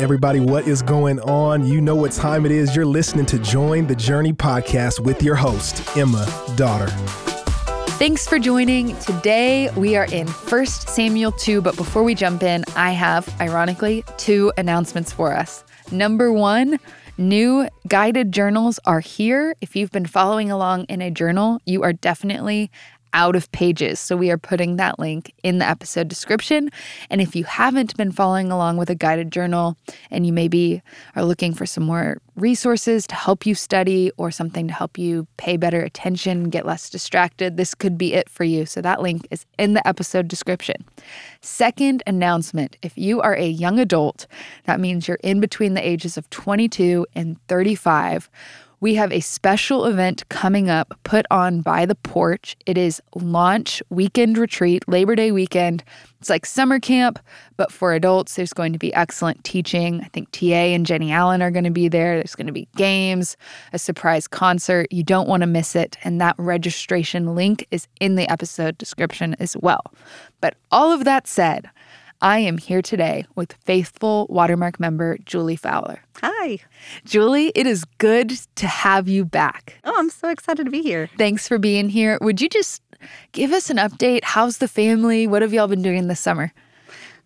Everybody, what is going on? You know what time it is. You're listening to Join the Journey podcast with your host, Emma Dotter. Thanks for joining. Today we are in 1 Samuel 2, but before we jump in, I have, ironically, two announcements for us. Number one, new guided journals are here. If you've been following along in a journal, you are definitely out of pages. So we are putting that link in the episode description. And if you haven't been following along with a guided journal and you maybe are looking for some more resources to help you study or something to help you pay better attention, get less distracted, this could be it for you. So that link is in the episode description. Second announcement if you are a young adult, that means you're in between the ages of 22 and 35 we have a special event coming up put on by the porch. It is launch weekend retreat, Labor Day weekend. It's like summer camp, but for adults, there's going to be excellent teaching. I think TA and Jenny Allen are going to be there. There's going to be games, a surprise concert. You don't want to miss it. And that registration link is in the episode description as well. But all of that said, I am here today with faithful Watermark member Julie Fowler. Hi. Julie, it is good to have you back. Oh, I'm so excited to be here. Thanks for being here. Would you just give us an update? How's the family? What have y'all been doing this summer?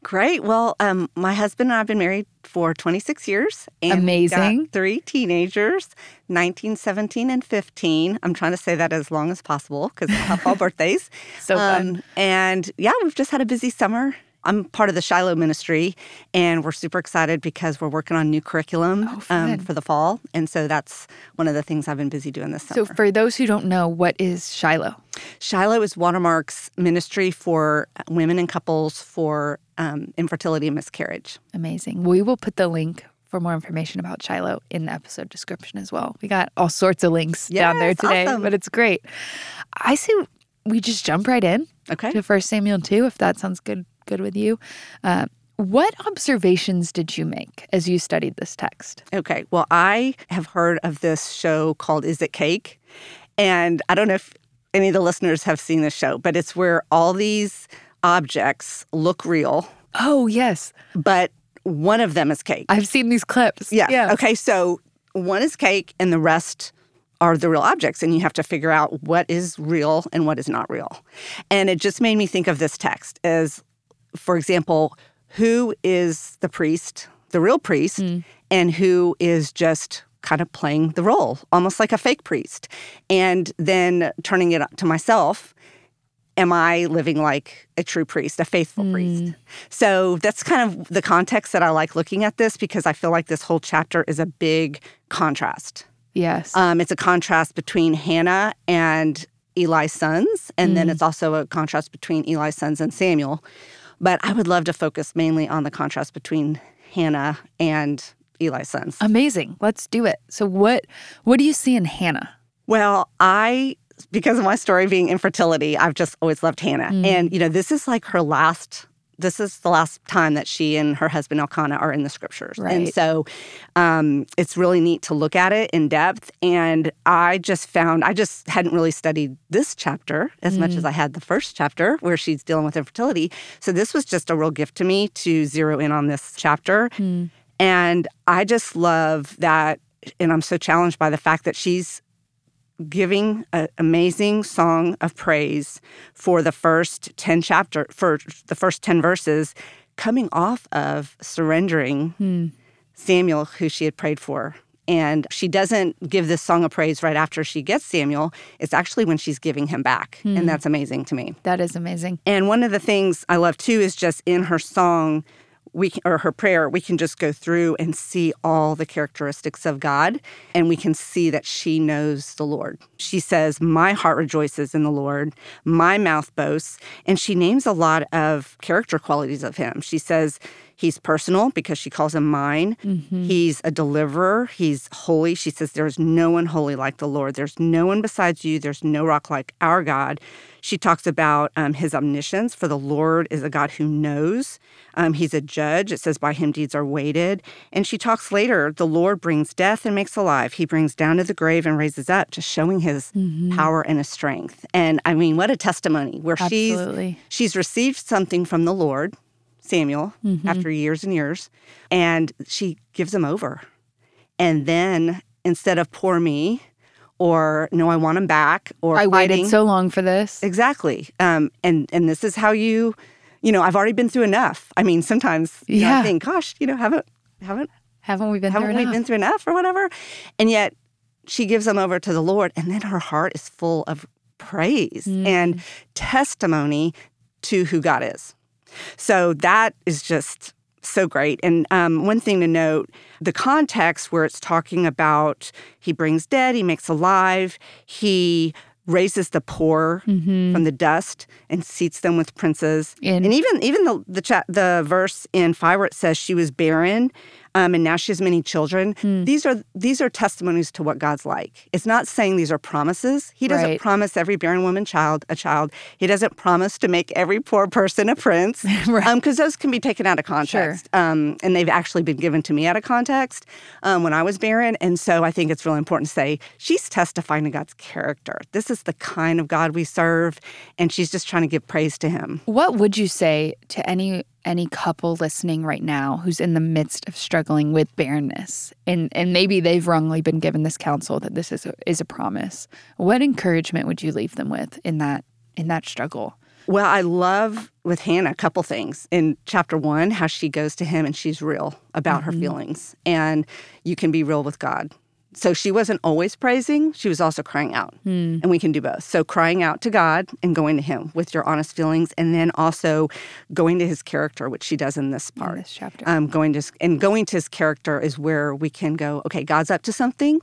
Great. Well, um, my husband and I have been married for 26 years. And Amazing. three teenagers, 19, 17, and 15. I'm trying to say that as long as possible because I have all birthdays. so fun. Um, and yeah, we've just had a busy summer. I'm part of the Shiloh ministry, and we're super excited because we're working on new curriculum oh, um, for the fall. And so that's one of the things I've been busy doing this summer. So, for those who don't know, what is Shiloh? Shiloh is Watermark's ministry for women and couples for um, infertility and miscarriage. Amazing. We will put the link for more information about Shiloh in the episode description as well. We got all sorts of links yes, down there today, awesome. but it's great. I see we just jump right in okay. to First Samuel 2, if that sounds good good with you. Uh, what observations did you make as you studied this text? Okay. Well, I have heard of this show called Is It Cake? And I don't know if any of the listeners have seen this show, but it's where all these objects look real. Oh, yes. But one of them is cake. I've seen these clips. Yeah. yeah. Okay. So one is cake and the rest are the real objects and you have to figure out what is real and what is not real. And it just made me think of this text as for example, who is the priest, the real priest, mm. and who is just kind of playing the role, almost like a fake priest. And then turning it to myself, am I living like a true priest, a faithful mm. priest? So that's kind of the context that I like looking at this because I feel like this whole chapter is a big contrast. Yes. Um, it's a contrast between Hannah and Eli's sons, and mm. then it's also a contrast between Eli's sons and Samuel. But I would love to focus mainly on the contrast between Hannah and Eli's sons. Amazing. Let's do it. So what what do you see in Hannah? Well, I because of my story being infertility, I've just always loved Hannah. Mm. And you know, this is like her last this is the last time that she and her husband Elkanah are in the scriptures. Right. And so um, it's really neat to look at it in depth. And I just found, I just hadn't really studied this chapter as mm. much as I had the first chapter where she's dealing with infertility. So this was just a real gift to me to zero in on this chapter. Mm. And I just love that. And I'm so challenged by the fact that she's giving an amazing song of praise for the first 10 chapter for the first 10 verses coming off of surrendering hmm. Samuel who she had prayed for and she doesn't give this song of praise right after she gets Samuel. It's actually when she's giving him back. Hmm. And that's amazing to me. That is amazing. And one of the things I love too is just in her song, we can, or her prayer, we can just go through and see all the characteristics of God, and we can see that she knows the Lord. She says, "My heart rejoices in the Lord; my mouth boasts," and she names a lot of character qualities of Him. She says. He's personal because she calls him mine. Mm-hmm. He's a deliverer. He's holy. She says, There's no one holy like the Lord. There's no one besides you. There's no rock like our God. She talks about um, his omniscience, for the Lord is a God who knows. Um, he's a judge. It says, by him deeds are weighted. And she talks later, the Lord brings death and makes alive. He brings down to the grave and raises up, just showing his mm-hmm. power and his strength. And I mean, what a testimony where Absolutely. she's she's received something from the Lord, Samuel after years and years, and she gives him over. And then instead of poor me, or no, I want him back, or I fighting, waited so long for this. exactly. Um, and and this is how you, you know, I've already been through enough. I mean, sometimes you know, Yeah. I think, gosh, you know, haven't haven't Haven't we been haven't through we enough? been through enough or whatever? And yet she gives them over to the Lord, and then her heart is full of praise Mm. and testimony to who God is. So that is just so great. And um, one thing to note the context where it's talking about he brings dead, he makes alive, he raises the poor from the dust and seats them with princes. In- and even even the the, chat, the verse in it says she was barren um, and now she has many children. Hmm. These are these are testimonies to what God's like. It's not saying these are promises. He doesn't Right. promise every barren woman child a child. He doesn't promise to make every poor person a prince. Right. Because those can be taken out of context. Um, and they've actually been given to me out of context um, when I was barren. And so I think it's really important to say she's testifying to God's character. This is the kind of God we serve, and she's just trying to give praise to him. What would you say to any any couple listening right now who's in the midst of struggling with barrenness and and maybe they've wrongly been given this counsel that this is a, is a promise? What encouragement would you leave them with in that in that struggle? Well, I love with Hannah a couple things. In chapter one, how she goes to him and she's real about her mm-hmm. feelings. And you can be real with God. So she wasn't always praising, she was also crying out. And we can do both. So crying out to God and going to him with your honest feelings, and then also going to his character, which she does in this part. this chapter. Um, going to and going to his character is where we can go, okay, God's up to something.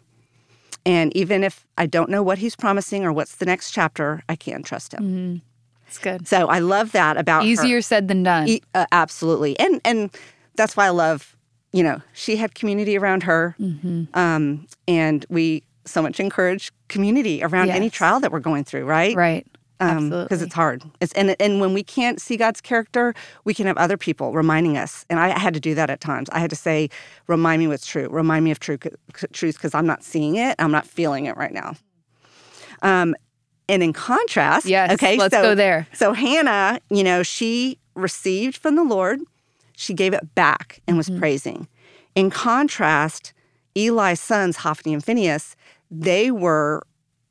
And even if I don't know what he's promising or what's the next chapter, I can trust him. It's good. So I love that about her. Easier said than done. E- uh, absolutely, and and that's why I love. You know, she had community around her, Mm-hmm. um, and we so much encourage community around any trial that we're going through, right? right. Um because Absolutely. it's hard. It's and and when we can't see God's character, we can have other people reminding us. And I had to do that at times. I had to say, "Remind me what's true. Remind me of true truth," because I'm not seeing it. I'm not feeling it right now. Um, and in contrast, Yes, okay, let's so, go there. So Hannah, you know, she received from the Lord, she gave it back and was Mm-hmm. praising. In contrast, Eli's sons, Hophni and Phineas, they were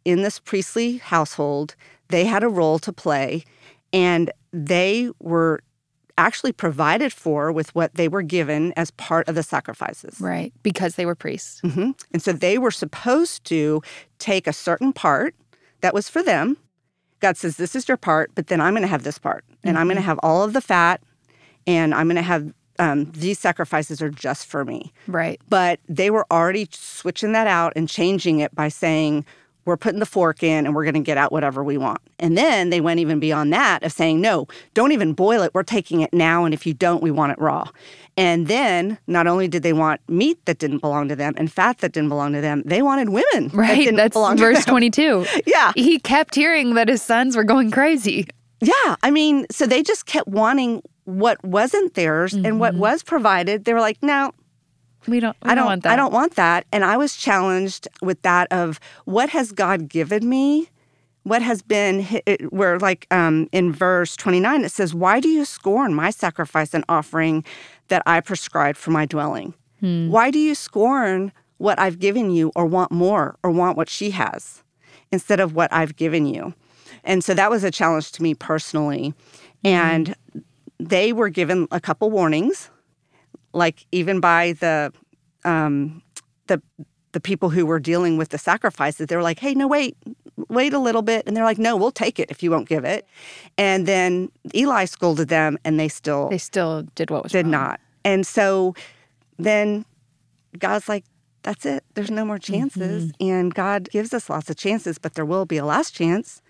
in this priestly household. They had a role to play, and they were actually provided for with what they were given as part of the sacrifices. Right. Because they were priests. hmm And so they were supposed to take a certain part that was for them. God says, This is your part, but then I'm going to have this part, and I'm going to have all of the fat, and I'm going to have um, these sacrifices are just for me. Right. But they were already switching that out and changing it by saying, we're putting the fork in and we're going to get out whatever we want. And then they went even beyond that of saying, no, don't even boil it. We're taking it now. And if you don't, we want it raw. And then not only did they want meat that didn't belong to them and fat that didn't belong to them, they wanted women. that Right. didn't That's verse 22. Yeah. He kept hearing that his sons were going crazy. Yeah. I mean, so they just kept wanting what wasn't theirs and what mm-hmm. was provided. They were like, no, We don't, we I don't want that. I don't want that. And I was challenged with that of what has God given me? What has been it- where like um, in verse 29 it says, "Why do you scorn my sacrifice and offering that I prescribed for my dwelling? Hmm. Why do you scorn what I've given you or want more or want what she has instead of what I've given you?" And so that was a challenge to me personally. Mm-hmm. And they were given a couple warnings like even by the um, the the people who were dealing with the sacrifices, they were like, "Hey, no, wait, wait a little bit," and they're like, "No, we'll take it if you won't give it." And then Eli scolded them, and they still They still did what was did wrong. not. And so then God's like, "That's it. There's no more chances." And God gives us lots of chances, but there will be a last chance.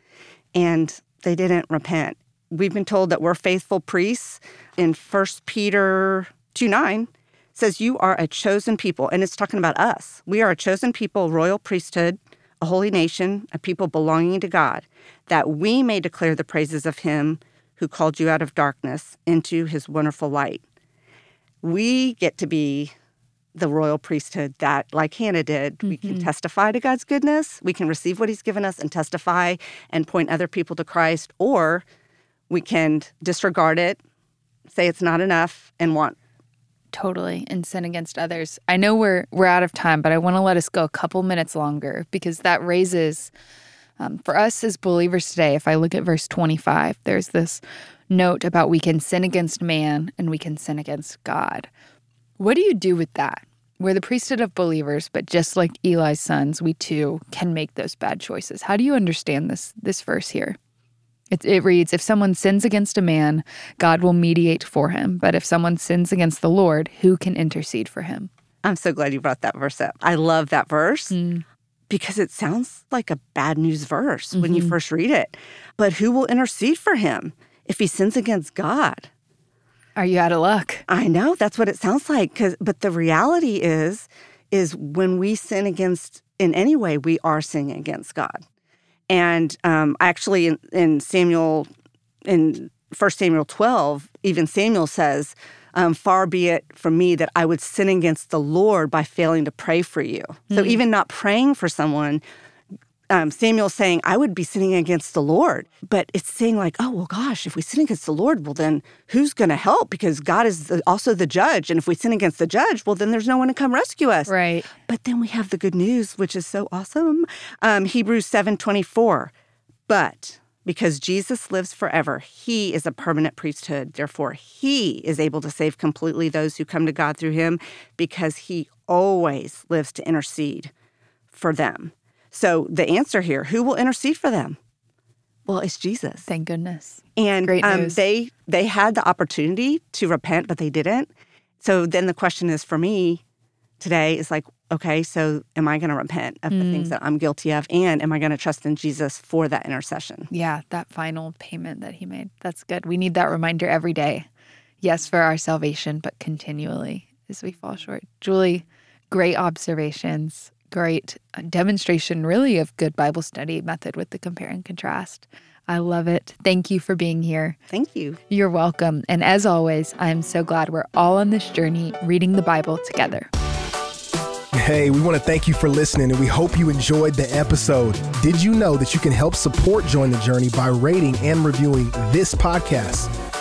And they didn't repent. We've been told that we're faithful priests in First Peter 2 9 says, You are a chosen people. And it's talking about us. We are a chosen people, royal priesthood, a holy nation, a people belonging to God, that we may declare the praises of him who called you out of darkness into his wonderful light. We get to be the royal priesthood that, like Hannah did, we can mm-hmm. testify to God's goodness, we can receive what he's given us and testify and point other people to Christ, or we can disregard it, say it's not enough and want totally and sin against others. I know we're we're out of time, but I want to let us go a couple minutes longer because that raises um, for us as believers today. If I look at verse 25, there's this note about we can sin against man and we can sin against God. What do you do with that? We're the priesthood of believers, but just like Eli's sons, we too can make those bad choices. How do you understand this this verse here? It, it reads, If someone sins against a man, God will mediate for him. But if someone sins against the Lord, who can intercede for him? I'm so glad you brought that verse up. I love that verse mm. because it sounds like a bad news verse mm-hmm. when you mm-hmm. first read it. But who will intercede for him if he sins against God? Are you out of luck? I know that's what it sounds like. Cause, but the reality is, is when we sin against in any way, we are sinning against God. And um, actually, in, in, Samuel, in 1 Samuel 12, even Samuel says, um, Far be it from me that I would sin against the Lord by failing to pray for you. Mm-hmm. So, hmm. even not praying for someone, um, Samuel's saying, I would be sinning against the Lord. But it's saying, like, oh, well, gosh, if we sin against the Lord, well, then who's going to help? Because God is the, also the judge. And if we sin against the judge, well, then there's no one to come rescue us. Right. But then we have the good news, which is so awesome. Um, Hebrews 7 24. But because Jesus lives forever, he is a permanent priesthood. Therefore, he is able to save completely those who come to God through him because he always lives to intercede for them. So the answer here, who will intercede for them? Well, it's Jesus. Thank goodness. And Great um, news. they they had the opportunity to repent, but they didn't. So then the question is for me today is like, okay, so am I going to repent of mm. the things mm. that I'm guilty of, and am I going to trust in Jesus for that intercession? Yeah, that final payment that He made. That's good. We need that reminder every day. Yes, for our salvation, but continually as we fall short. Julie, great observations great demonstration, really, of good Bible study method with the compare and contrast. I love it. Thank you for being here. Thank you. You're welcome. And as always, I'm so glad we're all on this journey reading the Bible together. Hey, we want to thank you for listening and we hope you enjoyed the episode. Did you know that you can help support Join the Journey by rating and reviewing this podcast?